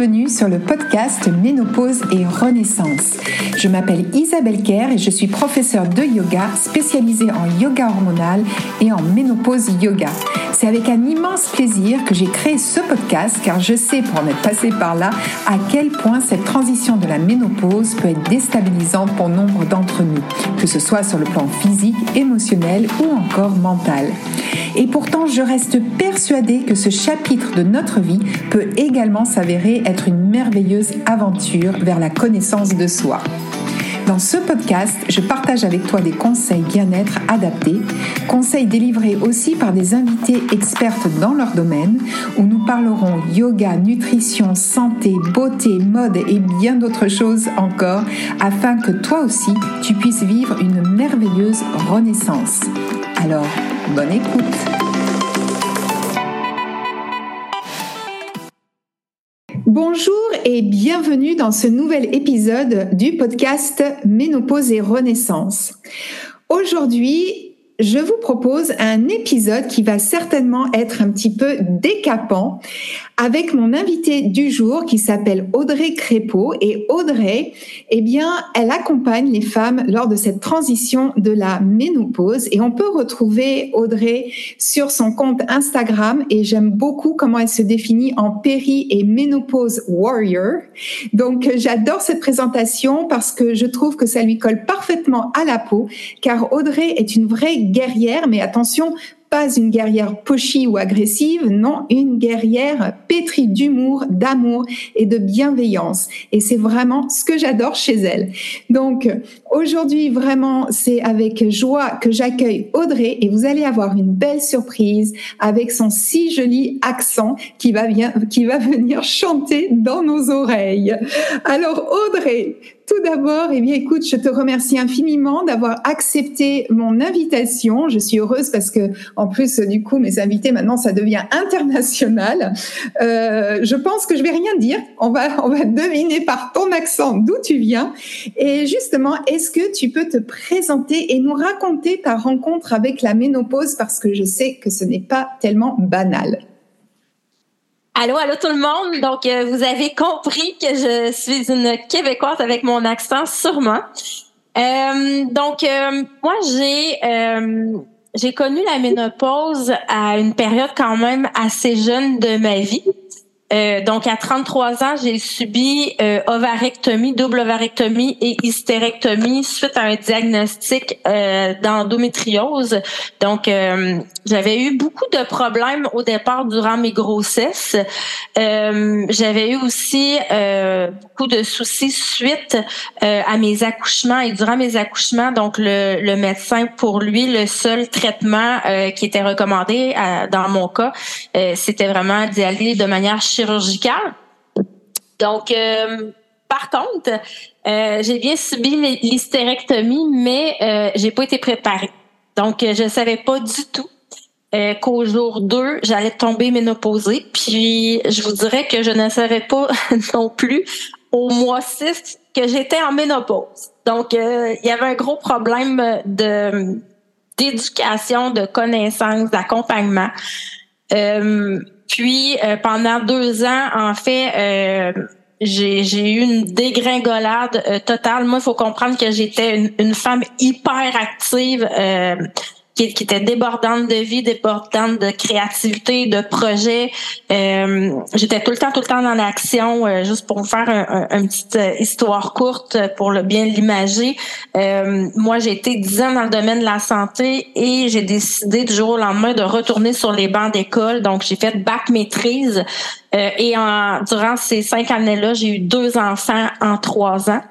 bienvenue sur le podcast Ménopause et Renaissance. Je m'appelle Isabelle Kerr et je suis professeure de yoga spécialisée en yoga hormonal et en ménopause yoga. C'est avec un immense plaisir que j'ai créé ce podcast car je sais pour en être passée par là à quel point cette transition de la ménopause peut être déstabilisante pour nombre d'entre nous, que ce soit sur le plan physique, émotionnel ou encore mental. Et pourtant, je reste persuadée que ce chapitre de notre vie peut également s'avérer être une merveilleuse aventure vers la connaissance de soi. Dans ce podcast, je partage avec toi des conseils bien-être adaptés, conseils délivrés aussi par des invités expertes dans leur domaine, où nous parlerons yoga, nutrition, santé, beauté, mode et bien d'autres choses encore, afin que toi aussi, tu puisses vivre une merveilleuse renaissance. Alors, bonne écoute Bonjour et bienvenue dans ce nouvel épisode du podcast Ménopause et Renaissance. Aujourd'hui, je vous propose un épisode qui va certainement être un petit peu décapant avec mon invité du jour qui s'appelle Audrey Crépeau. Et Audrey, eh bien, elle accompagne les femmes lors de cette transition de la ménopause. Et on peut retrouver Audrey sur son compte Instagram. Et j'aime beaucoup comment elle se définit en péri et ménopause warrior. Donc, j'adore cette présentation parce que je trouve que ça lui colle parfaitement à la peau, car Audrey est une vraie guerrière, mais attention, pas une guerrière pushy ou agressive, non, une guerrière pétrie d'humour, d'amour et de bienveillance. Et c'est vraiment ce que j'adore chez elle. Donc, aujourd'hui, vraiment, c'est avec joie que j'accueille Audrey et vous allez avoir une belle surprise avec son si joli accent qui va qui va venir chanter dans nos oreilles. Alors, Audrey, tout d'abord, eh bien, écoute, je te remercie infiniment d'avoir accepté mon invitation. Je suis heureuse parce que, en plus, du coup, mes invités maintenant, ça devient international. Euh, je pense que je vais rien dire. On va, on va deviner par ton accent d'où tu viens. Et justement, est-ce que tu peux te présenter et nous raconter ta rencontre avec la ménopause? Parce que je sais que ce n'est pas tellement banal. Allô, allô tout le monde. Donc, euh, vous avez compris que je suis une Québécoise avec mon accent, sûrement. Euh, donc, euh, moi, j'ai j'ai connu la ménopause à une période quand même assez jeune de ma vie. Euh, donc, à 33 ans, j'ai subi euh, ovarectomie, double ovarectomie et hystérectomie suite à un diagnostic euh, d'endométriose. Donc, euh, j'avais eu beaucoup de problèmes au départ durant mes grossesses. j'avais eu aussi beaucoup de soucis suite à mes accouchements et durant mes accouchements. Donc, le, le médecin, pour lui, le seul traitement qui était recommandé dans mon cas, c'était vraiment d'y aller de manière. Donc, euh, par contre, euh, j'ai bien subi l'hystérectomie, mais euh, j'ai pas été préparée. Donc, je savais pas du tout qu'au jour 2, j'allais tomber ménopausée. Puis, je vous dirais que je ne savais pas non plus au mois 6 que j'étais en ménopause. Donc, il y avait un gros problème de d'éducation, de connaissances, d'accompagnement. Puis euh, pendant deux ans, en fait, euh, j'ai eu une dégringolade euh, totale. Moi, il faut comprendre que j'étais une, une, femme hyper active qui, qui, était débordante de vie, débordante de créativité, de projet. Euh, J'étais tout le temps, tout le temps dans l'action. Euh, juste pour vous faire un, un, une petite euh, histoire courte pour le bien l'imager. Euh, moi, j'ai été dix ans dans le domaine de la santé et j'ai décidé du jour au lendemain de retourner sur les bancs d'école. Donc, j'ai fait bac maîtrise. et en, durant ces cinq années-là, j'ai eu deux enfants en trois ans.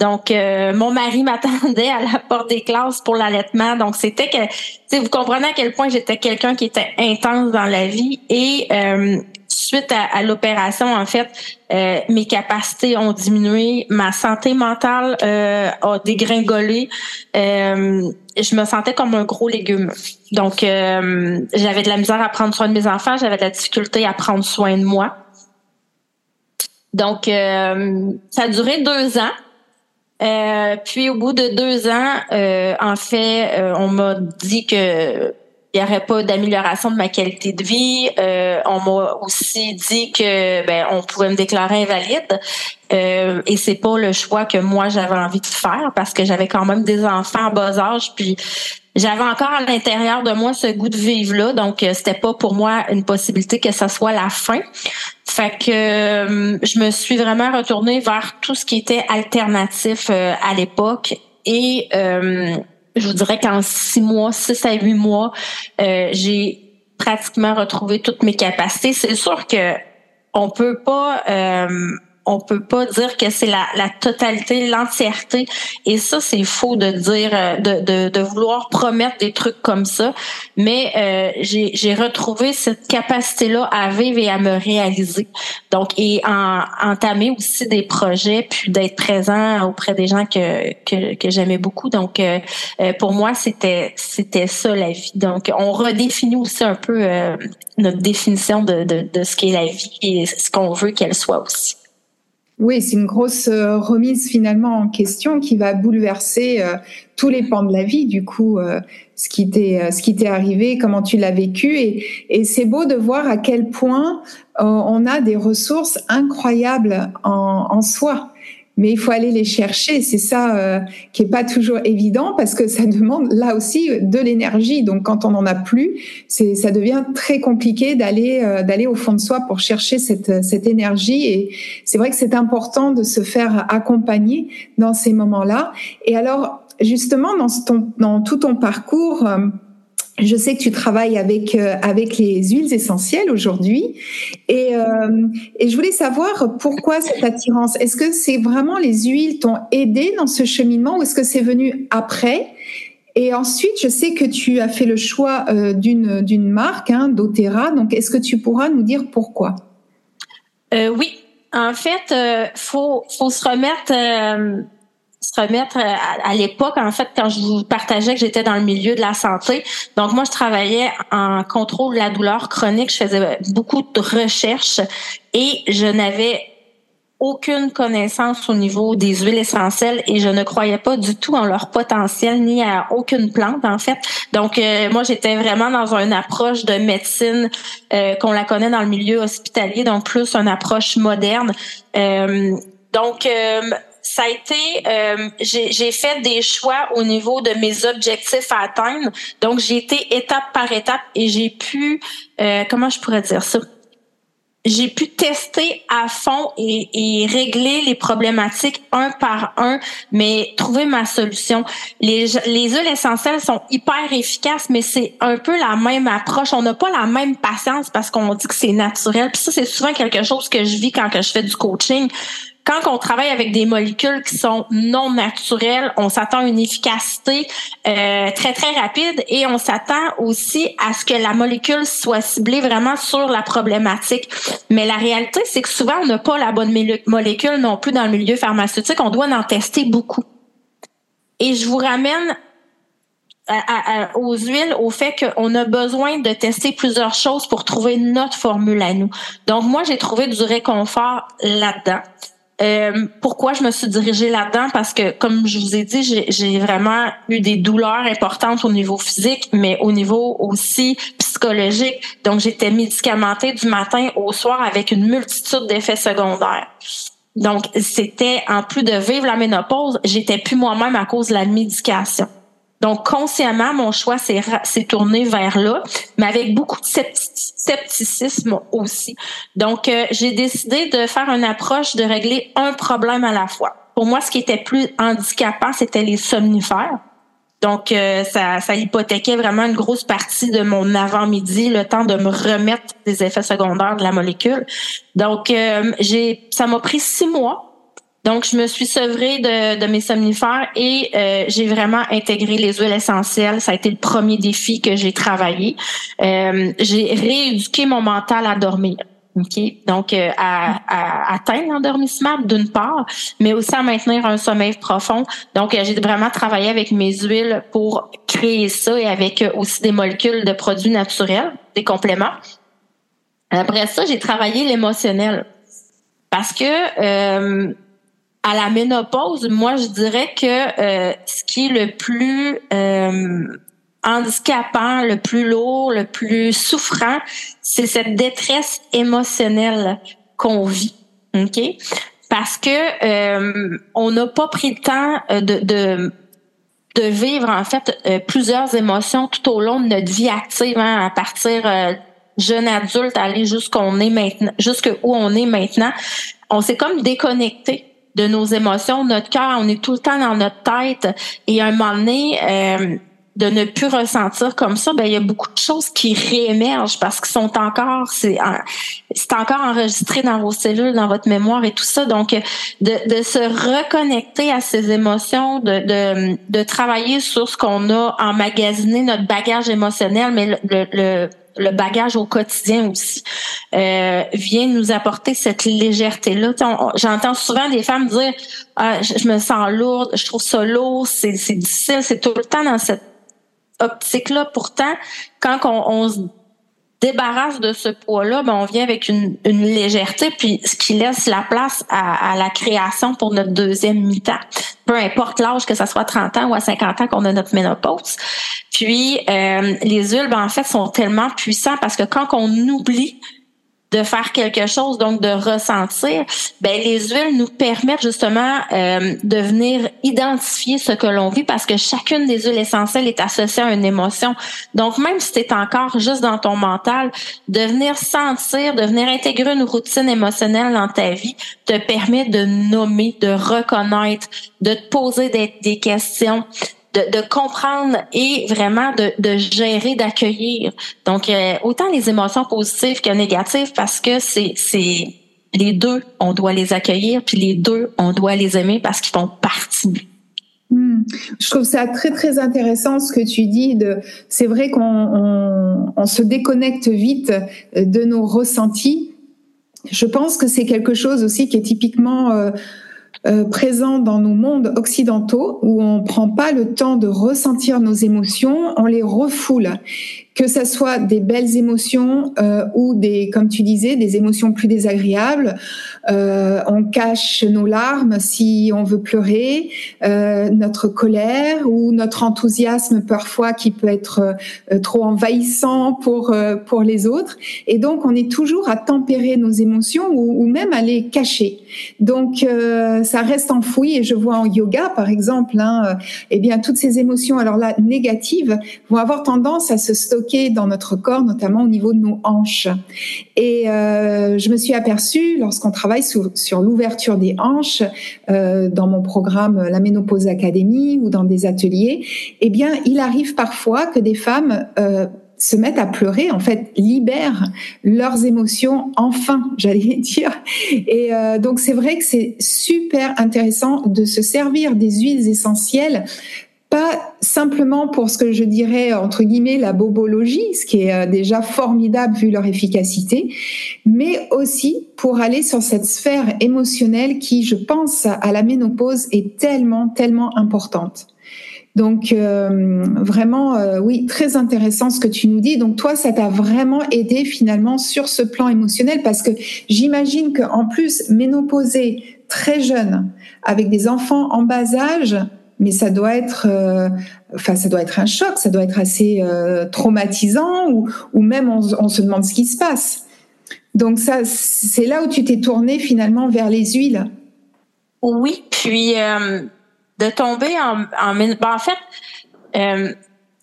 Donc, euh, mon mari m'attendait à la porte des classes pour l'allaitement. Donc, c'était que, vous comprenez à quel point j'étais quelqu'un qui était intense dans la vie. Et euh, suite à, l'opération, en fait, euh, mes capacités ont diminué, ma santé mentale a dégringolé. je me sentais comme un gros légume. Donc, j'avais de la misère à prendre soin de mes enfants, j'avais de la difficulté à prendre soin de moi. Donc, ça a duré deux ans. Euh, puis au bout de deux ans, euh, en fait, euh, on m'a dit que il n'y aurait pas d'amélioration de ma qualité de vie. Euh, on m'a aussi dit que ben on pouvait me déclarer invalide. Euh, et c'est pas le choix que moi j'avais envie de faire parce que j'avais quand même des enfants en bas âge puis j'avais encore à l'intérieur de moi ce goût de vivre là donc euh, c'était pas pour moi une possibilité que ça soit la fin. Fait que euh, je me suis vraiment retournée vers tout ce qui était alternatif euh, à l'époque. Et je vous dirais qu'en six mois six à huit mois j'ai pratiquement retrouvé toutes mes capacités. C'est sûr que on peut pas on peut pas dire que c'est la, la totalité, l'entièreté. Et ça, c'est faux de dire, euh, de, vouloir promettre des trucs comme ça. Mais euh, j'ai retrouvé cette capacité-là à vivre et à me réaliser. Donc, et en, entamer aussi des projets, puis d'être présent auprès des gens que, que, j'aimais beaucoup. Donc, euh, euh pour moi, c'était c'était ça la vie. Donc, on redéfinit aussi un peu notre définition de, de, de ce qu'est la vie et ce qu'on veut qu'elle soit aussi. Oui, c'est une grosse euh, remise finalement en question qui va bouleverser euh, tous les pans de la vie. Du coup, euh, ce qui t'est arrivé, comment tu l'as vécu, et, c'est beau de voir à quel point on a des ressources incroyables en soi mais il faut aller les chercher. C'est ça euh, qui est pas toujours évident parce que ça demande là aussi de l'énergie. Donc quand on n'en a plus, c'est ça devient très compliqué d'aller euh, d'aller au fond de soi pour chercher cette cette énergie. Et c'est vrai que c'est important de se faire accompagner dans ces moments-là. Et alors justement dans ton dans tout ton parcours. Euh, je sais que tu travailles avec euh, avec les huiles essentielles aujourd'hui et, euh, et je voulais savoir pourquoi cette attirance. Est-ce que c'est vraiment les huiles t'ont aidé dans ce cheminement ou est-ce que c'est venu après? Et ensuite, je sais que tu as fait le choix euh, d'une d'une marque, hein, d'Otera. Donc, est-ce que tu pourras nous dire pourquoi? Euh, Oui, en fait, faut faut se remettre se remettre euh, à, l'époque, en fait, quand je vous partageais que j'étais dans le milieu de la santé. Donc, moi, je travaillais en contrôle de la douleur chronique. Je faisais beaucoup de recherches et je n'avais aucune connaissance au niveau des huiles essentielles et je ne croyais pas du tout en leur potentiel ni à aucune plante en fait. Donc euh, moi j'étais vraiment dans une approche de médecine euh, qu'on la connaît dans le milieu hospitalier donc plus une approche moderne. donc ça a été, euh, j'ai fait des choix au niveau de mes objectifs à atteindre. Donc, j'ai été étape par étape et j'ai pu, euh, comment je pourrais dire ça? J'ai pu tester à fond et, et, régler les problématiques un par un, mais trouver ma solution. Les, les huiles essentielles sont hyper efficaces, mais c'est un peu la même approche. On n'a pas la même patience parce qu'on dit que c'est naturel. Puis ça, c'est souvent quelque chose que je vis quand que je fais du coaching quand on travaille avec des molécules qui sont non naturelles, on s'attend à une efficacité euh, très très rapide et on s'attend aussi à ce que la molécule soit ciblée vraiment sur la problématique. Mais la réalité, c'est que souvent on n'a pas la bonne molécule non plus dans le milieu pharmaceutique. On doit en tester beaucoup. Et je vous ramène aux huiles au fait qu'on a besoin de tester plusieurs choses pour trouver notre formule à nous. Donc moi, j'ai trouvé du réconfort là-dedans. Euh, pourquoi je me suis dirigée là-dedans? Parce que, comme je vous ai dit, j'ai vraiment eu des douleurs importantes au niveau physique, mais au niveau aussi psychologique. Donc, j'étais médicamentée du matin au soir avec une multitude d'effets secondaires. Donc, c'était, en plus de vivre la ménopause, j'étais plus moi-même à cause de la médication. Donc, consciemment, mon choix s'est tourné vers là, mais avec beaucoup de scepticisme aussi. Donc, euh, j'ai décidé de faire une approche de régler un problème à la fois. Pour moi, ce qui était plus handicapant, c'était les somnifères. Donc, euh, ça, ça hypothéquait vraiment une grosse partie de mon avant-midi, le temps de me remettre des effets secondaires de la molécule. Donc, euh, ça m'a pris six mois donc, je me suis sevrée de, de mes somnifères et euh, j'ai vraiment intégré les huiles essentielles. Ça a été le premier défi que j'ai travaillé. Euh, j'ai rééduqué mon mental à dormir. OK? Donc, euh, à, à, atteindre l'endormissement d'une part, mais aussi à maintenir un sommeil profond. Donc, j'ai vraiment travaillé avec mes huiles pour créer ça et avec aussi des molécules de produits naturels, des compléments. Après ça, j'ai travaillé l'émotionnel. Parce que à la ménopause, moi, je dirais que euh, ce qui est le plus euh, handicapant, le plus lourd, le plus souffrant, c'est cette détresse émotionnelle qu'on vit. OK? Parce que euh, on n'a pas pris le temps euh, de, de, de vivre en fait euh, plusieurs émotions tout au long de notre vie active, hein, à partir jeune adulte, aller jusqu'on jusqu'où on est maintenant. On s'est comme déconnecté de nos émotions, notre cœur, on est tout le temps dans notre tête et à un moment donné, de ne plus ressentir comme ça, ben il y a beaucoup de choses qui réémergent parce qu'ils sont encore c'est c'est encore enregistré dans vos cellules, dans votre mémoire et tout ça. Donc de, de se reconnecter à ces émotions, de de, travailler sur ce qu'on a emmagasiné, notre bagage émotionnel, mais le, le bagage au quotidien aussi euh, vient nous apporter cette légèreté là. J'entends souvent des femmes dire ah, je, me sens lourde, je trouve ça lourd, c'est difficile, c'est tout le temps dans cette optique-là. Pourtant, quand on, se débarrasse de ce poids-là, ben on vient avec une, légèreté, puis ce qui laisse la place à, la création pour notre deuxième mi-temps. Peu importe l'âge, que ce soit 30 ans ou à 50 ans qu'on a notre ménopause. Puis euh, les huiles, ben, en fait, sont tellement puissants parce que quand on oublie de faire quelque chose, donc de ressentir, ben les huiles nous permettent justement euh, de venir identifier ce que l'on vit parce que chacune des huiles essentielles est associée à une émotion. Donc même si tu encore juste dans ton mental, de venir sentir, de venir intégrer une routine émotionnelle dans ta vie te permet de nommer, de reconnaître, de te poser des questions, de, de, comprendre et vraiment de, de gérer, d'accueillir. Donc, euh, autant les émotions positives que négatives, parce que c'est, c'est les deux, on doit les accueillir, puis les deux, on doit les aimer parce qu'ils font partie hmm. Je trouve ça très très intéressant ce que tu dis. De, c'est vrai qu'on on, on se déconnecte vite de nos ressentis. Je pense que c'est quelque chose aussi qui est typiquement euh, euh, présent dans nos mondes occidentaux où on prend pas le temps de ressentir nos émotions, on les refoule que ce soit des belles émotions euh, ou des, comme tu disais, des émotions plus désagréables. Euh, on cache nos larmes si on veut pleurer, euh, notre colère ou notre enthousiasme parfois qui peut être euh, trop envahissant pour euh, pour les autres. Et donc on est toujours à tempérer nos émotions ou, ou même à les cacher. Donc euh, ça reste enfoui. Et je vois en yoga par exemple, hein, eh bien toutes ces émotions, alors là négatives, vont avoir tendance à se stocker dans notre corps, notamment au niveau de nos hanches. Et euh, je me suis aperçue, lorsqu'on travaille sur, l'ouverture des hanches, euh, dans mon programme La Ménopause Académie ou dans des ateliers, eh bien, il arrive parfois que des femmes euh, se mettent à pleurer, en fait, libèrent leurs émotions, enfin, j'allais dire. Et euh, donc, c'est vrai que c'est super intéressant de se servir des huiles essentielles pas simplement pour ce que je dirais entre guillemets la bobologie, ce qui est euh, déjà formidable vu leur efficacité, mais aussi pour aller sur cette sphère émotionnelle qui, je pense, à la ménopause est tellement, tellement importante. Donc euh, vraiment, euh, oui, très intéressant ce que tu nous dis. Donc toi, ça t'a vraiment aidé finalement sur ce plan émotionnel parce que j'imagine qu'en plus, ménopausée très jeune, avec des enfants en bas âge, mais ça doit être, euh, enfin, ça doit être un choc, ça doit être assez euh, traumatisant, ou, ou même on, on, se demande ce qui se passe. Donc ça, c'est là où tu t'es tourné finalement vers les huiles. Oui, puis euh, de tomber en, en, ben, en fait, euh,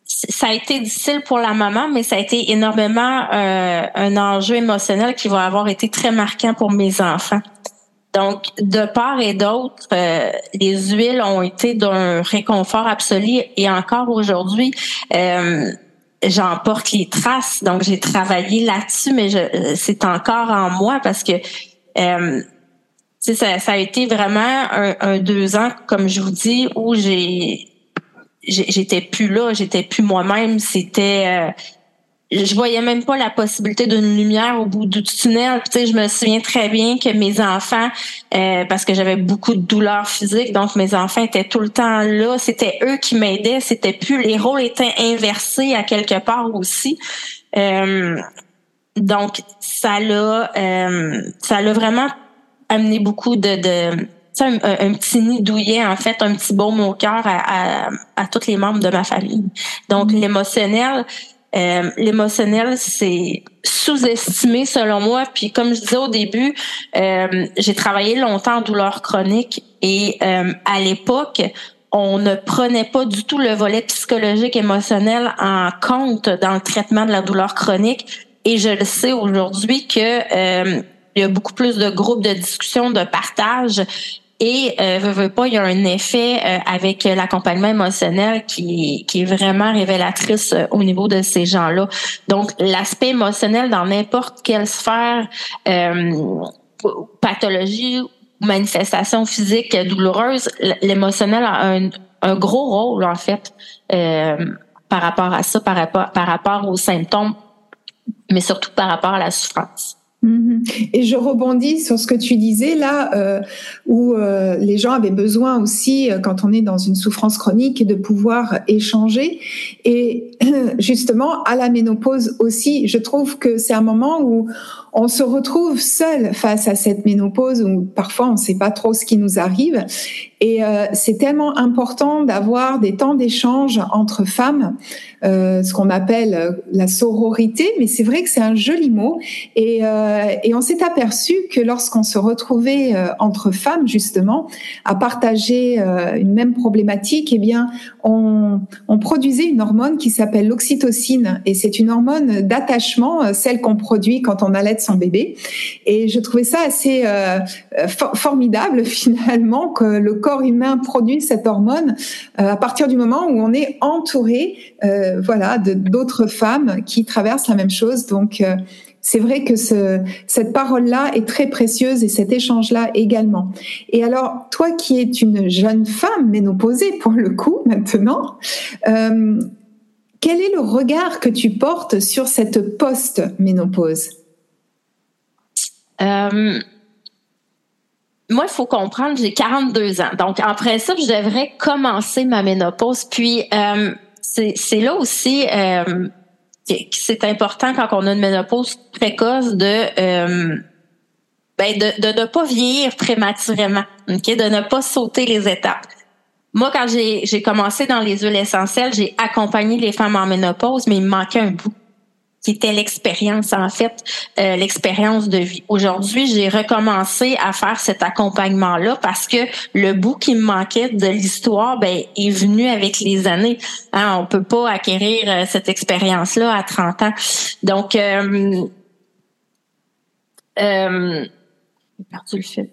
ça a été difficile pour la maman, mais ça a été énormément euh, un enjeu émotionnel qui va avoir été très marquant pour mes enfants. Donc, de part et d'autre, euh, les huiles ont été d'un réconfort absolu et encore aujourd'hui, euh, j'en porte les traces. Donc, j'ai travaillé là-dessus, mais c'est encore en moi parce que euh, ça, ça a été vraiment un, un, deux ans, comme je vous dis, où j'ai j'étais plus là, j'étais plus moi-même. C'était euh, je voyais même pas la possibilité d'une lumière au bout du tunnel. Tu sais, je me souviens très bien que mes enfants, euh, parce que j'avais beaucoup de douleurs physiques, donc mes enfants étaient tout le temps là. C'était eux qui m'aidaient. C'était plus les rôles étaient inversés à quelque part aussi. Euh, donc ça l'a, euh, ça l'a vraiment amené beaucoup de, de un, un, petit nid douillet, en fait, un petit baume au cœur à, à, à tous les membres de ma famille. Donc, mm. l'émotionnel, euh, l'émotionnel, c'est sous-estimé selon moi. Puis comme je disais au début, euh, j'ai travaillé longtemps en douleur chronique et euh, à l'époque, on ne prenait pas du tout le volet psychologique émotionnel en compte dans le traitement de la douleur chronique. Et je le sais aujourd'hui que il y a beaucoup plus de groupes de discussion, de partage et euh, veut, pas, il y a un effet euh, avec l'accompagnement émotionnel qui, qui est vraiment révélatrice euh, au niveau de ces gens-là. Donc, l'aspect émotionnel dans n'importe quelle sphère, euh, pathologie ou manifestation physique douloureuse, l'émotionnel a un, un, gros rôle en fait euh, par rapport à ça, par rapport, par rapport aux symptômes, mais surtout par rapport à la souffrance. Mhm. Et je rebondis sur ce que tu disais là, euh, où euh, les gens avaient besoin aussi, euh, quand on est dans une souffrance chronique, de pouvoir échanger. Et justement, à la ménopause aussi, je trouve que c'est un moment où on se retrouve seul face à cette ménopause où parfois on ne sait pas trop ce qui nous arrive. Et euh, c'est tellement important d'avoir des temps d'échange entre femmes, euh, ce qu'on appelle euh, la sororité, mais c'est vrai que c'est un joli mot. Et, euh, et on s'est aperçu que lorsqu'on se retrouvait euh, entre femmes, justement, à partager euh, une même problématique, eh bien, on, on produisait une hormone qui s'appelle l'oxytocine. Et c'est une hormone d'attachement, celle qu'on produit quand on allait son bébé. Et je trouvais ça assez euh, formidable finalement que le corps humain produit cette hormone euh, à partir du moment où on est entouré, euh, voilà, d'autres femmes qui traversent la même chose. Donc euh, c'est vrai que ce, cette parole-là est très précieuse et cet échange-là également. Et alors, toi qui es une jeune femme ménopausée pour le coup maintenant, euh, quel est le regard que tu portes sur cette post-ménopause? Euh, moi, il faut comprendre, j'ai 42 ans. Donc, après ça, je devrais commencer ma ménopause. Puis, euh, c'est là aussi euh, c'est important quand on a une ménopause précoce de euh, ben de, de ne pas vieillir prématurément, ok, de ne pas sauter les étapes. Moi, quand j'ai commencé dans les huiles essentielles, j'ai accompagné les femmes en ménopause, mais il me manquait un bout qui était l'expérience en fait, euh, l'expérience de vie. Aujourd'hui, j'ai recommencé à faire cet accompagnement-là parce que le bout qui me manquait de l'histoire ben, est venu avec les années. Hein, on peut pas acquérir euh, cette expérience-là à 30 ans. Donc, euh, euh, j'ai perdu le fil.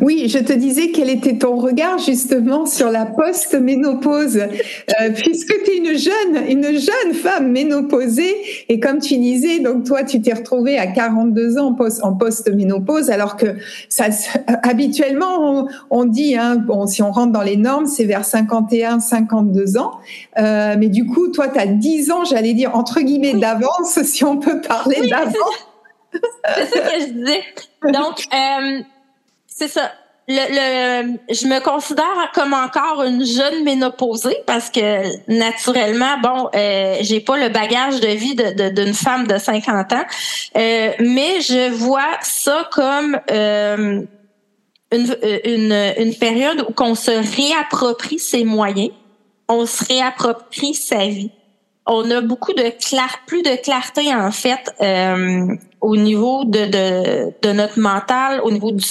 Oui, je te disais quel était ton regard justement sur la post-ménopause, euh, puisque tu es une jeune, une jeune femme ménopausée, et comme tu disais, donc toi tu t'es retrouvée à 42 ans en post-ménopause, alors que ça, habituellement on, dit, hein, bon, si on rentre dans les normes, c'est vers 51, 52 ans, euh, mais du coup toi tu as 10 ans, j'allais dire entre guillemets d'avance, si on peut parler d'avance. C'est ça que je disais. Donc, euh, c'est ça. Le, le, je me considère comme encore une jeune ménopausée parce que naturellement, bon, euh, j'ai pas le bagage de vie d'une de, femme de 50 ans, euh, mais je vois ça comme euh, une, une, une période où qu'on se réapproprie ses moyens, on se réapproprie sa vie on a beaucoup de clar plus de clarté en fait euh, au niveau de, de, de, notre mental, au niveau du,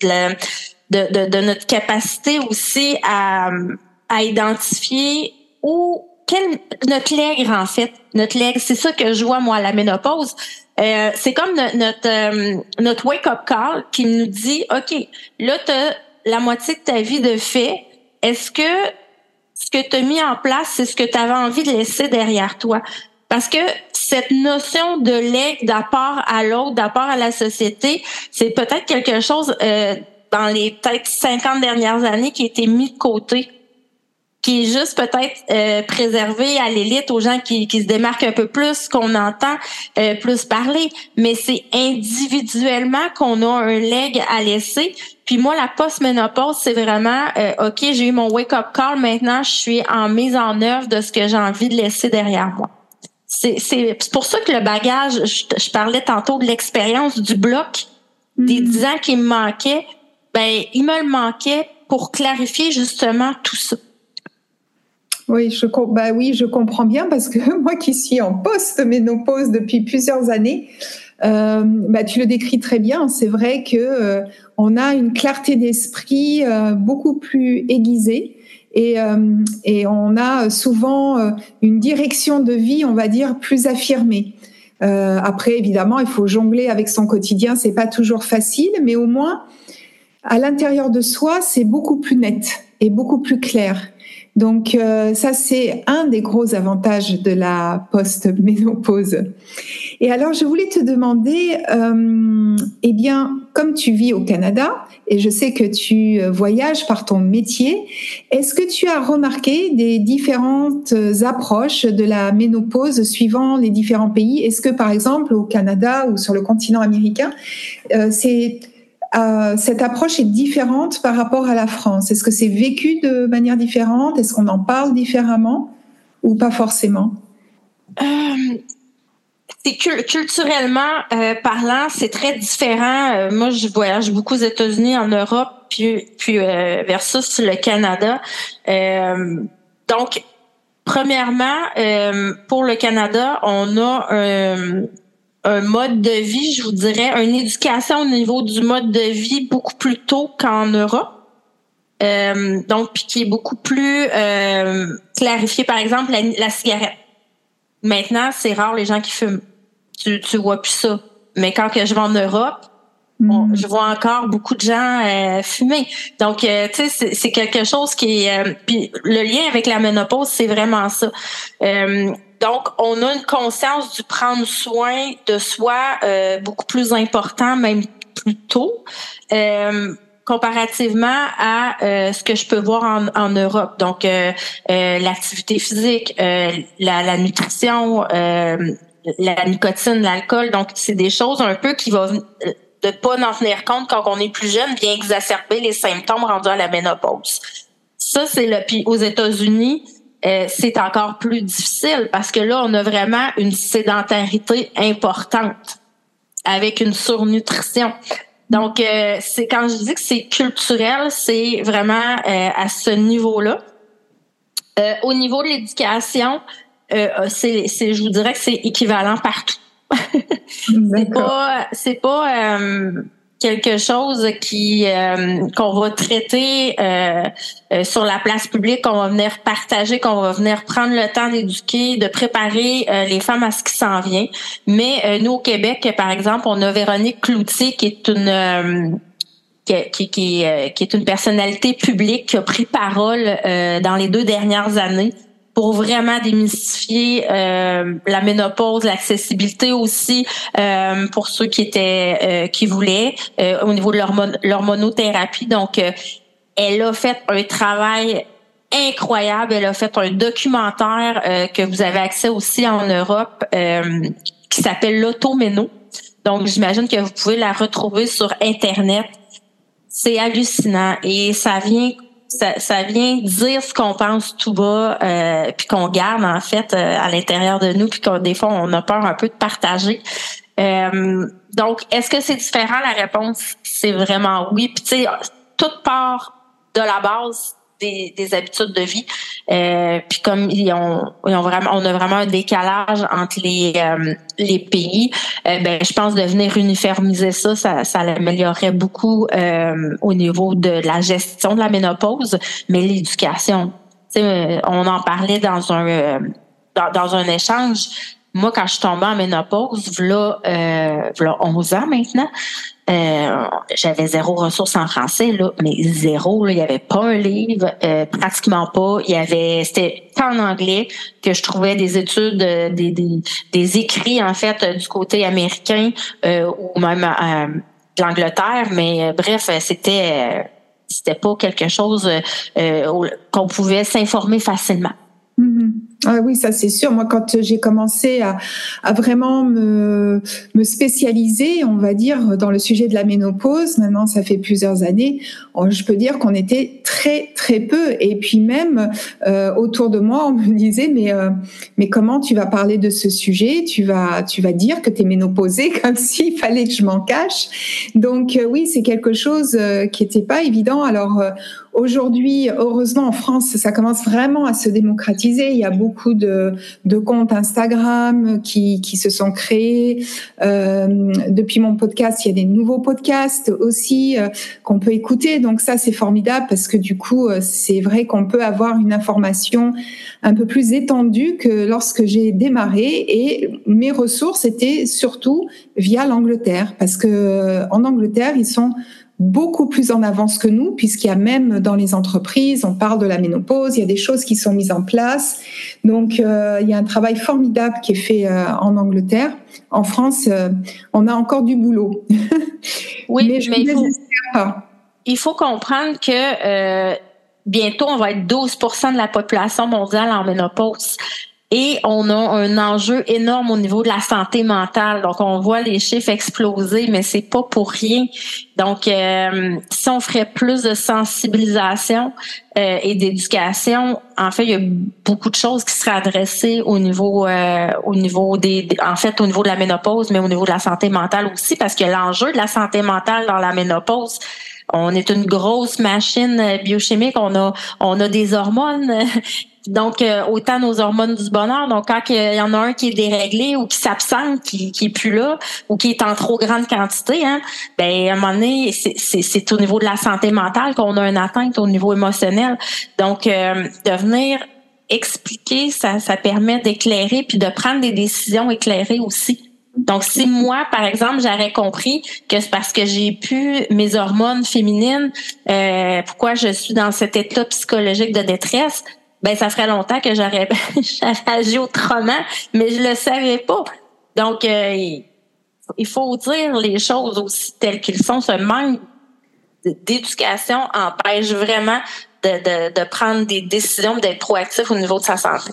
de, de, de, notre capacité aussi à, à identifier où quel notre lègre en fait. Notre lègre c'est ça que je vois moi à la ménopause. Euh, c'est comme notre euh, notre wake up call qui nous dit ok là t'as la moitié de ta vie de fait. Est-ce que ce que tu as mis en place, c'est ce que tu avais envie de laisser derrière toi? Parce que cette notion de legs, d'apport à l'autre, d'apport à la société, c'est peut-être quelque chose euh, dans les peut-être 50 dernières années qui a été mis de côté qui est juste peut-être euh, préservé à l'élite, aux gens qui, qui se démarquent un peu plus, qu'on entend euh, plus parler. Mais c'est individuellement qu'on a un leg à laisser. Puis moi, la post-ménopause, c'est vraiment, euh, OK, j'ai eu mon wake-up call, maintenant je suis en mise en œuvre de ce que j'ai envie de laisser derrière moi. C'est pour ça que le bagage, je, parlais tantôt de l'expérience du bloc, des mm-hmm. dix ans qui me manquaient, ben il me le manquait pour clarifier justement tout ça. Oui, je, bah oui, je comprends bien parce que moi qui suis en post-ménopause depuis plusieurs années, euh, bah, tu le décris très bien. C'est vrai que euh, on a une clarté d'esprit euh, beaucoup plus aiguisée et, euh, et on a souvent euh, une direction de vie, on va dire, plus affirmée. après, évidemment, il faut jongler avec son quotidien. C'est pas toujours facile, mais au moins à l'intérieur de soi, c'est beaucoup plus net et beaucoup plus clair. Donc euh, ça, c'est un des gros avantages de la post-ménopause. Et alors, je voulais te demander, euh, eh bien, comme tu vis au Canada, et je sais que tu voyages par ton métier, est-ce que tu as remarqué des différentes approches de la ménopause suivant les différents pays? Est-ce que, par exemple, au Canada ou sur le continent américain, euh, c'est euh, cette approche est différente par rapport à la France Est-ce que c'est vécu de manière différente? Est-ce qu'on en parle différemment ou pas forcément? Euh, c'est culturellement euh, parlant, c'est très différent. Euh, moi, je voyage beaucoup aux États-Unis, en Europe, puis puis versus le Canada. donc, premièrement, pour le Canada, on a un un mode de vie, je vous dirais, une éducation au niveau du mode de vie beaucoup plus tôt qu'en Europe. Euh, donc, puis qui est beaucoup plus euh, clarifié. Par exemple, la, cigarette. Maintenant, c'est rare les gens qui fument. Tu, tu vois plus ça. Mais quand que je vais en Europe, mm. je vois encore beaucoup de gens euh, fumer. Donc, euh, tu sais, c'est quelque chose qui est... Puis le lien avec la ménopause, c'est vraiment ça. Donc, on a une conscience du prendre soin de soi euh, beaucoup plus important, même plus tôt, euh, comparativement à euh, ce que je peux voir en, Europe. Donc, l'activité physique, la, nutrition, la nicotine, l'alcool. Donc, c'est des choses un peu qui vont de pas en tenir compte quand on est plus jeune, vient exacerber les symptômes rendus à la ménopause. Ça, c'est le. Puis aux États-Unis, euh, c'est encore plus difficile parce que là, on a vraiment une sédentarité importante avec une surnutrition. Donc, euh, c'est quand je dis que c'est culturel, c'est vraiment euh, à ce niveau-là. au niveau de l'éducation, c'est, c'est, je vous dirais que c'est équivalent partout. c'est pas, c'est pas quelque chose qui euh, qu'on va traiter euh, euh, sur la place publique, qu'on va venir partager, qu'on va venir prendre le temps d'éduquer, de préparer les femmes à ce qui s'en vient. Mais nous au Québec, par exemple, on a Véronique Cloutier qui est une qui, qui, qui, qui, est une personnalité publique qui a pris parole dans les deux dernières années pour vraiment démystifier euh, la ménopause, l'accessibilité aussi euh, pour ceux qui étaient euh, qui voulaient au niveau de l'hormonothérapie. Donc, elle a fait un travail incroyable. Elle a fait un documentaire que vous avez accès aussi en Europe qui s'appelle l'automéno. Donc, j'imagine que vous pouvez la retrouver sur Internet. C'est hallucinant et ça vient ça, ça, vient dire ce qu'on pense tout bas, euh, puis qu'on garde en fait euh, à l'intérieur de nous, puis qu'on des fois on a peur un peu de partager. Euh, donc, est-ce que c'est différent? La réponse, c'est vraiment oui. Puis tu sais, toute part de la base des, habitudes de vie. Euh, puis comme ils ont, ils ont, vraiment, on a vraiment un décalage entre les euh, les pays. Euh, ben, je pense de venir uniformiser ça, ça, ça l'améliorerait beaucoup au niveau de la gestion de la ménopause, mais l'éducation. On en parlait dans un dans, dans un échange moi, quand je suis tombée en ménopause, là, euh, là 11 ans maintenant, euh, j'avais zéro ressource en français, là, mais zéro, il n'y avait pas un livre, euh, pratiquement pas. Il y avait, c'était en anglais que je trouvais des études, euh, des, des, des écrits en fait du côté américain ou même de l'Angleterre, mais bref, c'était c'était pas quelque chose qu'on pouvait s'informer facilement. Mm-hmm. Ah oui, ça c'est sûr. Moi, quand j'ai commencé à, à vraiment me, me, spécialiser, on va dire, dans le sujet de la ménopause, maintenant ça fait plusieurs années, oh, je peux dire qu'on était très très peu. Et puis même euh, autour de moi, on me disait mais euh, mais comment tu vas parler de ce sujet? Tu vas tu vas dire que tu es ménopausée comme s'il fallait que je m'en cache. Donc euh, oui, c'est quelque chose euh, qui n'était pas évident. Alors Aujourd'hui, heureusement, en France, ça commence vraiment à se démocratiser. Il y a beaucoup de, de comptes Instagram qui, qui se sont créés. Euh, depuis mon podcast, il y a des nouveaux podcasts aussi euh, qu'on peut écouter. Donc ça, c'est formidable parce que du coup, euh, c'est vrai qu'on peut avoir une information un peu plus étendue que lorsque j'ai démarré. Et mes ressources étaient surtout via l'Angleterre parce que euh, en Angleterre, ils sont beaucoup plus en avance que nous, puisqu'il y a même dans les entreprises, on parle de la ménopause, il y a des choses qui sont mises en place. Donc, euh, il y a un travail formidable qui est fait euh, en Angleterre. En France, euh, on a encore du boulot. Oui, mais, il, faut, il faut comprendre que bientôt, on va être 12% de la population mondiale en ménopause. Et on a un enjeu énorme au niveau de la santé mentale. Donc, on voit les chiffres exploser, mais c'est pas pour rien. Donc, euh, si on ferait plus de sensibilisation euh, et d'éducation, en fait, il y a beaucoup de choses qui seraient adressées au niveau, euh, au niveau des, en fait, au niveau de la ménopause, mais au niveau de la santé mentale aussi, parce que l'enjeu de la santé mentale dans la ménopause, on est une grosse machine biochimique. On a, on a des hormones donc, euh, autant nos hormones du bonheur. Donc, quand il y en a un qui est déréglé ou qui s'absente, qui, qui est plus là, ou qui est en trop grande quantité, hein, ben à un moment donné, c'est au niveau de la santé mentale qu'on a une atteinte au niveau émotionnel. Donc, euh, de venir expliquer, ça, ça permet d'éclairer puis de prendre des décisions éclairées aussi. Donc, si moi, par exemple, j'aurais compris que c'est parce que j'ai pu mes hormones féminines, euh, pourquoi je suis dans cet état psychologique de détresse, ben ça ferait longtemps que j'aurais agi autrement, mais je le savais pas. Donc euh, il faut dire les choses aussi telles qu'elles sont. Ce manque d'éducation empêche vraiment de, de, de prendre des décisions, d'être proactif au niveau de sa santé.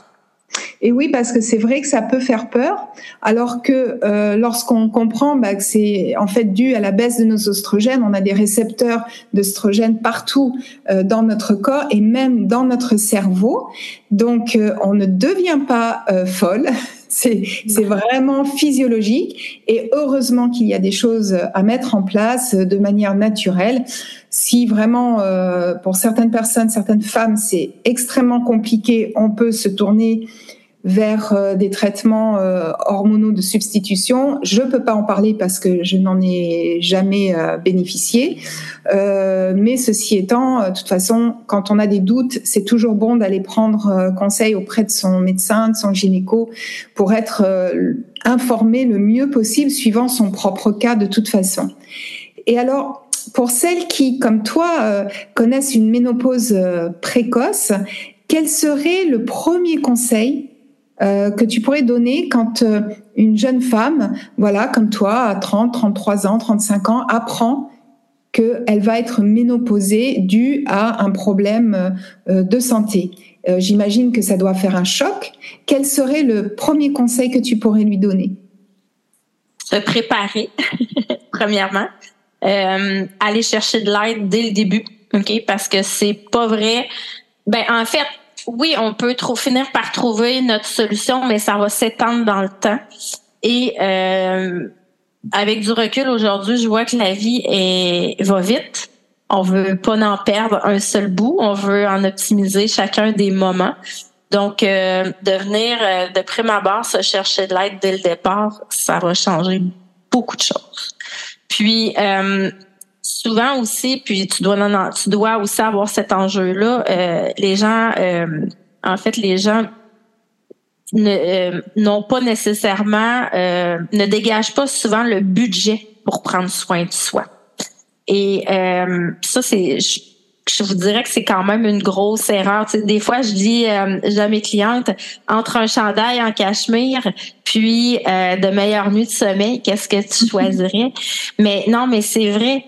Et oui, parce que c'est vrai que ça peut faire peur, alors que euh, lorsqu'on comprend bah, que c'est en fait dû à la baisse de nos oestrogènes, on a des récepteurs d'oestrogènes partout euh, dans notre corps et même dans notre cerveau. Donc, euh, on ne devient pas folle. C'est, vraiment physiologique et heureusement qu'il y a des choses à mettre en place de manière naturelle. Si vraiment, pour certaines personnes, certaines femmes, c'est extrêmement compliqué, on peut se tourner vers euh, des traitements euh, hormonaux de substitution. Je peux pas en parler parce que je n'en ai jamais euh, bénéficié. mais ceci étant, de toute façon, quand on a des doutes, c'est toujours bon d'aller prendre conseil auprès de son médecin, de son gynéco, pour être informé le mieux possible suivant son propre cas de toute façon. Et alors, pour celles qui, comme toi, connaissent une ménopause précoce, quel serait le premier conseil euh, que tu pourrais donner quand euh, une jeune femme, voilà, comme toi, à 30, 33 ans, 35 ans, apprend qu'elle va être ménopausée due à un problème euh, de santé. J'imagine que ça doit faire un choc. Quel serait le premier conseil que tu pourrais lui donner? Se préparer, premièrement. aller chercher de l'aide dès le début, ok? Parce que c'est pas vrai. Ben en fait, oui, on peut trop finir par trouver notre solution, mais ça va s'étendre dans le temps. Et euh, avec du recul aujourd'hui, je vois que la vie est, va vite. On veut pas en perdre un seul bout. On veut en optimiser chacun des moments. Donc, euh, de venir euh, de prime abord se chercher de l'aide dès le départ, ça va changer beaucoup de choses. Puis, euh, souvent aussi, puis tu dois, tu dois aussi avoir cet enjeu-là. Euh, les gens, euh, en fait, les gens euh, n'ont pas nécessairement, ne dégagent pas souvent le budget pour prendre soin de soi. Et ça, c'est, je, vous dirais que c'est quand même une grosse erreur. des fois, je dis, à mes clientes, entre un chandail en cachemire, puis de meilleures nuits de sommeil, qu'est-ce que tu choisirais? mais non, mais c'est vrai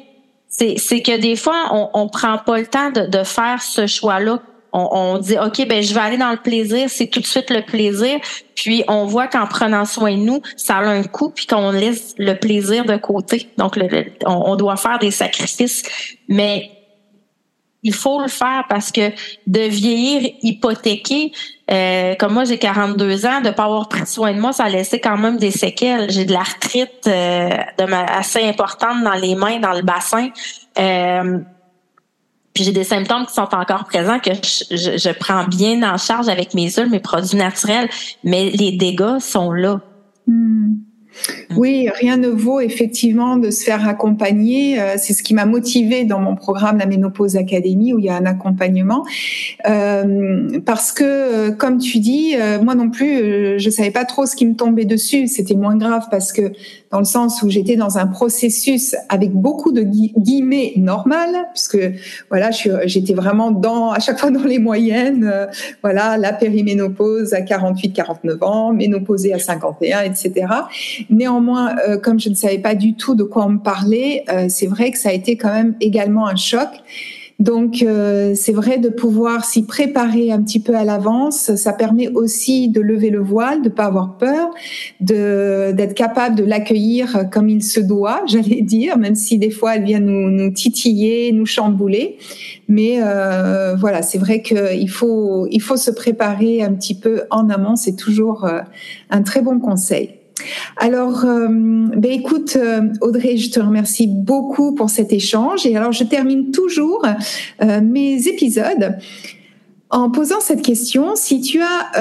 c'est que des fois, on, on prend pas le temps de, de faire ce choix-là On, dit ok ben je vais aller dans le plaisir, c'est tout de suite le plaisir. Puis on voit qu'en prenant soin de nous, ça a un coût, puis qu'on laisse le plaisir de côté. Donc on, doit faire des sacrifices, mais il faut le faire parce que de vieillir hypothéqué, euh, comme moi j'ai 42 ans, de pas avoir pris soin de moi, ça a laissé quand même des séquelles. J'ai de l'arthrite euh, assez importante dans les mains, dans le bassin. Euh, puis j'ai des symptômes qui sont encore présents que je, je, prends bien en charge avec mes huiles, mes produits naturels, mais les dégâts sont là. Hmm. Oui, rien ne vaut effectivement de se faire accompagner. Euh, c'est ce qui m'a motivée dans mon programme La Ménopause Académie où il y a un accompagnement. Euh, parce que, euh, comme tu dis, moi non plus, je savais pas trop ce qui me tombait dessus. C'était moins grave parce que dans le sens où j'étais dans un processus avec beaucoup de guillemets normal, puisque voilà, j'étais vraiment dans à chaque fois dans les moyennes, voilà, la périménopause à 48, 49 ans, ménopausée à 51, etc. Néanmoins, euh, comme je ne savais pas du tout de quoi on me parlait, euh, c'est vrai que ça a été quand même également un choc. Donc euh, c'est vrai de pouvoir s'y préparer un petit peu à l'avance. Ça permet aussi de lever le voile, de pas avoir peur, de d'être capable de l'accueillir comme il se doit, j'allais dire, même si des fois elle vient nous, nous titiller, nous chambouler. Mais euh, voilà, c'est vrai qu'il faut il faut se préparer un petit peu en amont. C'est toujours un très bon conseil. Alors, euh, ben écoute, euh, Audrey, je te remercie beaucoup pour cet échange. Et alors, je termine toujours euh, mes épisodes en posant cette question. Si tu as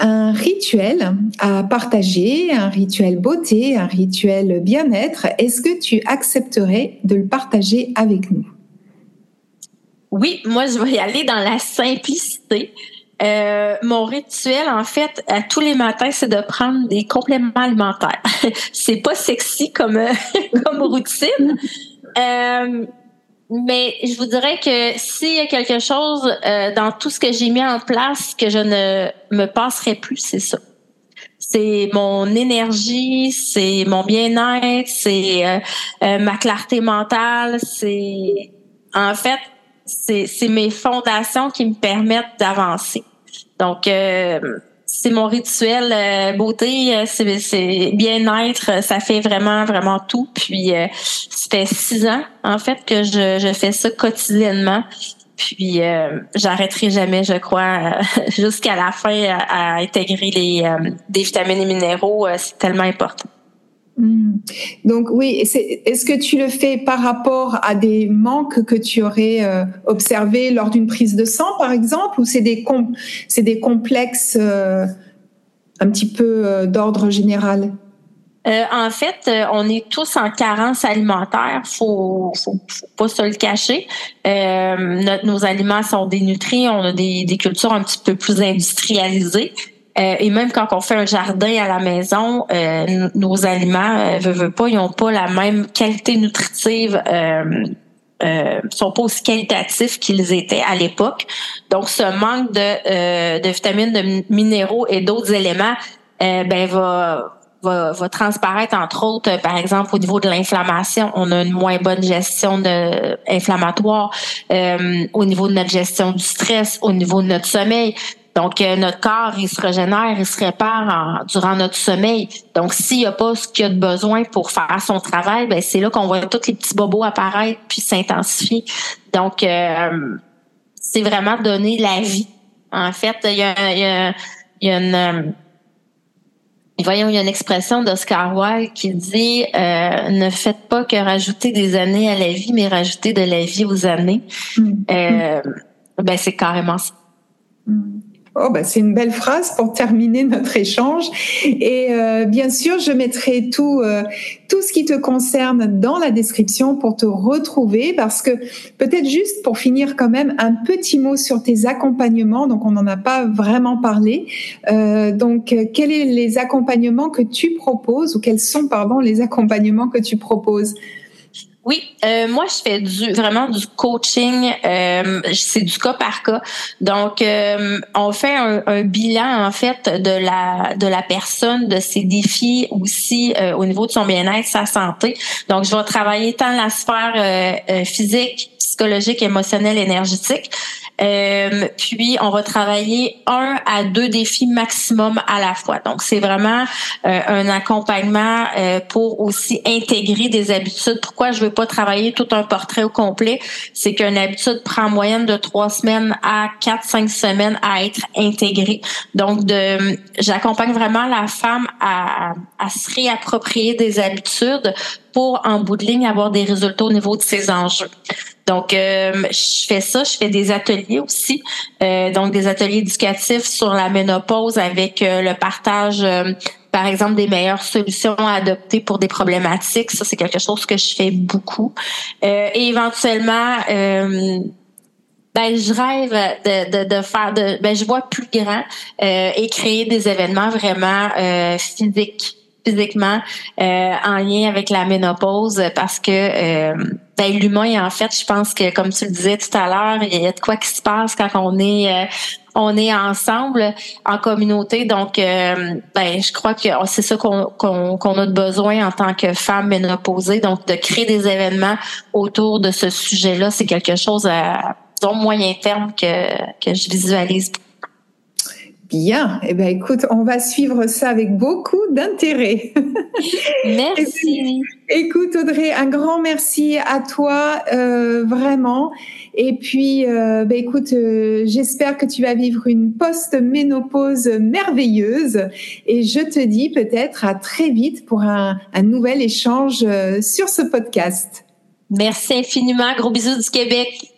un rituel à partager, un rituel beauté, un rituel bien-être, est-ce que tu accepterais de le partager avec nous? Oui, moi, je vais y aller dans la simplicité. Euh, mon rituel, en fait, à tous les matins, c'est de prendre des compléments alimentaires. c'est pas sexy comme euh, comme routine, euh, mais je vous dirais que s'il y a quelque chose dans tout ce que j'ai mis en place que je ne me passerai plus, c'est ça. C'est mon énergie, c'est mon bien-être, c'est ma clarté mentale, c'est en fait c'est mes fondations qui me permettent d'avancer. Donc, euh, c'est mon rituel euh, beauté, euh, c'est bien-être, ça fait vraiment, vraiment tout. Puis, ça fait six ans, en fait, que je, je fais ça quotidiennement. Puis, j'arrêterai jamais, je crois, jusqu'à la fin à, intégrer les des vitamines et minéraux. c'est tellement important. Hmm. Donc oui, est-ce que tu le fais par rapport à des manques que tu aurais euh, observés lors d'une prise de sang, par exemple, ou c'est des, c'est des complexes euh, un petit peu euh, d'ordre général? En fait, on est tous en carence alimentaire, faut, faut, faut pas se le cacher. nos aliments sont dénutris, on a des, des cultures un petit peu plus industrialisées. Euh, et même quand on fait un jardin à la maison, euh, nos aliments, euh, veut, pas, ils ont pas la même qualité nutritive. Euh, euh, sont pas aussi qualitatifs qu'ils étaient à l'époque. Donc, ce manque de, de vitamines, de minéraux et d'autres éléments, ben va, va, va transparaître entre autres, par exemple, au niveau de l'inflammation. On a une moins bonne gestion de, inflammatoire au niveau de notre gestion du stress, au niveau de notre sommeil. Donc, euh, notre corps, il se régénère, il se répare durant notre sommeil. Donc, s'il n'y a pas ce qu'il y a de besoin pour faire son travail, ben c'est là qu'on voit tous les petits bobos apparaître puis s'intensifier. Donc, euh, c'est vraiment donner la vie. En fait, il y a, il y a, il y a une... Euh, voyons, il y a une expression d'Oscar Wilde qui dit Ne faites pas que rajouter des années à la vie, mais rajouter de la vie aux années. Mm. ben c'est carrément ça. Mm. Oh, bah, c'est une belle phrase pour terminer notre échange. Et euh, bien sûr, je mettrai tout, euh, tout ce qui te concerne dans la description pour te retrouver. Parce que peut-être juste pour finir quand même, un petit mot sur tes accompagnements. Donc, on n'en a pas vraiment parlé. Euh, donc, quels sont les accompagnements que tu proposes ou quels sont, pardon, les accompagnements que tu proposes? Oui, euh, moi je fais vraiment du coaching, euh, c'est du cas par cas. Donc euh, on fait un, bilan en fait de la de la personne, de ses défis aussi au niveau de son bien-être, sa santé. Donc je vais travailler tant la sphère physique, psychologique, émotionnelle, énergétique. Euh, puis, on va travailler un à deux défis maximum à la fois. Donc, c'est vraiment euh, un accompagnement euh, pour aussi intégrer des habitudes. Pourquoi je veux pas travailler tout un portrait au complet? C'est qu'une habitude prend en moyenne de trois semaines à quatre, cinq semaines à être intégrée. Donc, de, j'accompagne vraiment la femme à, à se réapproprier des habitudes pour, en bout de ligne, avoir des résultats au niveau de ses enjeux. Donc, euh, je fais ça. Je fais des ateliers aussi, euh, donc des ateliers éducatifs sur la ménopause avec euh, le partage, par exemple, des meilleures solutions à adopter pour des problématiques. Ça, c'est quelque chose que je fais beaucoup. et éventuellement, ben, je rêve de, de, de faire de, ben, je vois plus grand et créer des événements vraiment physiques physiquement euh, en lien avec la ménopause parce que euh, ben, l'humain en fait je pense que comme tu le disais tout à l'heure il y a de quoi qui se passe quand on est euh, on est ensemble en communauté. Donc ben je crois que c'est ça qu'on qu'on a besoin en tant que femme ménopausée. Donc de créer des événements autour de ce sujet-là c'est quelque chose à moyen terme que que je visualise Bien, eh ben écoute, on va suivre ça avec beaucoup d'intérêt. Merci. écoute Audrey, un grand merci à toi, euh, vraiment. Et puis, euh, ben écoute, euh, j'espère que tu vas vivre une post-ménopause merveilleuse. Et je te dis peut-être à très vite pour un, un nouvel échange sur ce podcast. Merci infiniment. Gros bisous du Québec.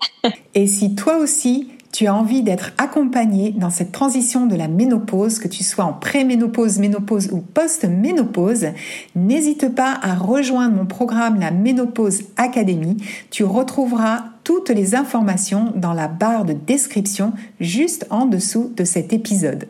Et si toi aussi, tu as envie d'être accompagné dans cette transition de la ménopause, que tu sois en pré-ménopause, ménopause ou post-ménopause, n'hésite pas à rejoindre mon programme La Ménopause Academy. Tu retrouveras toutes les informations dans la barre de description juste en dessous de cet épisode.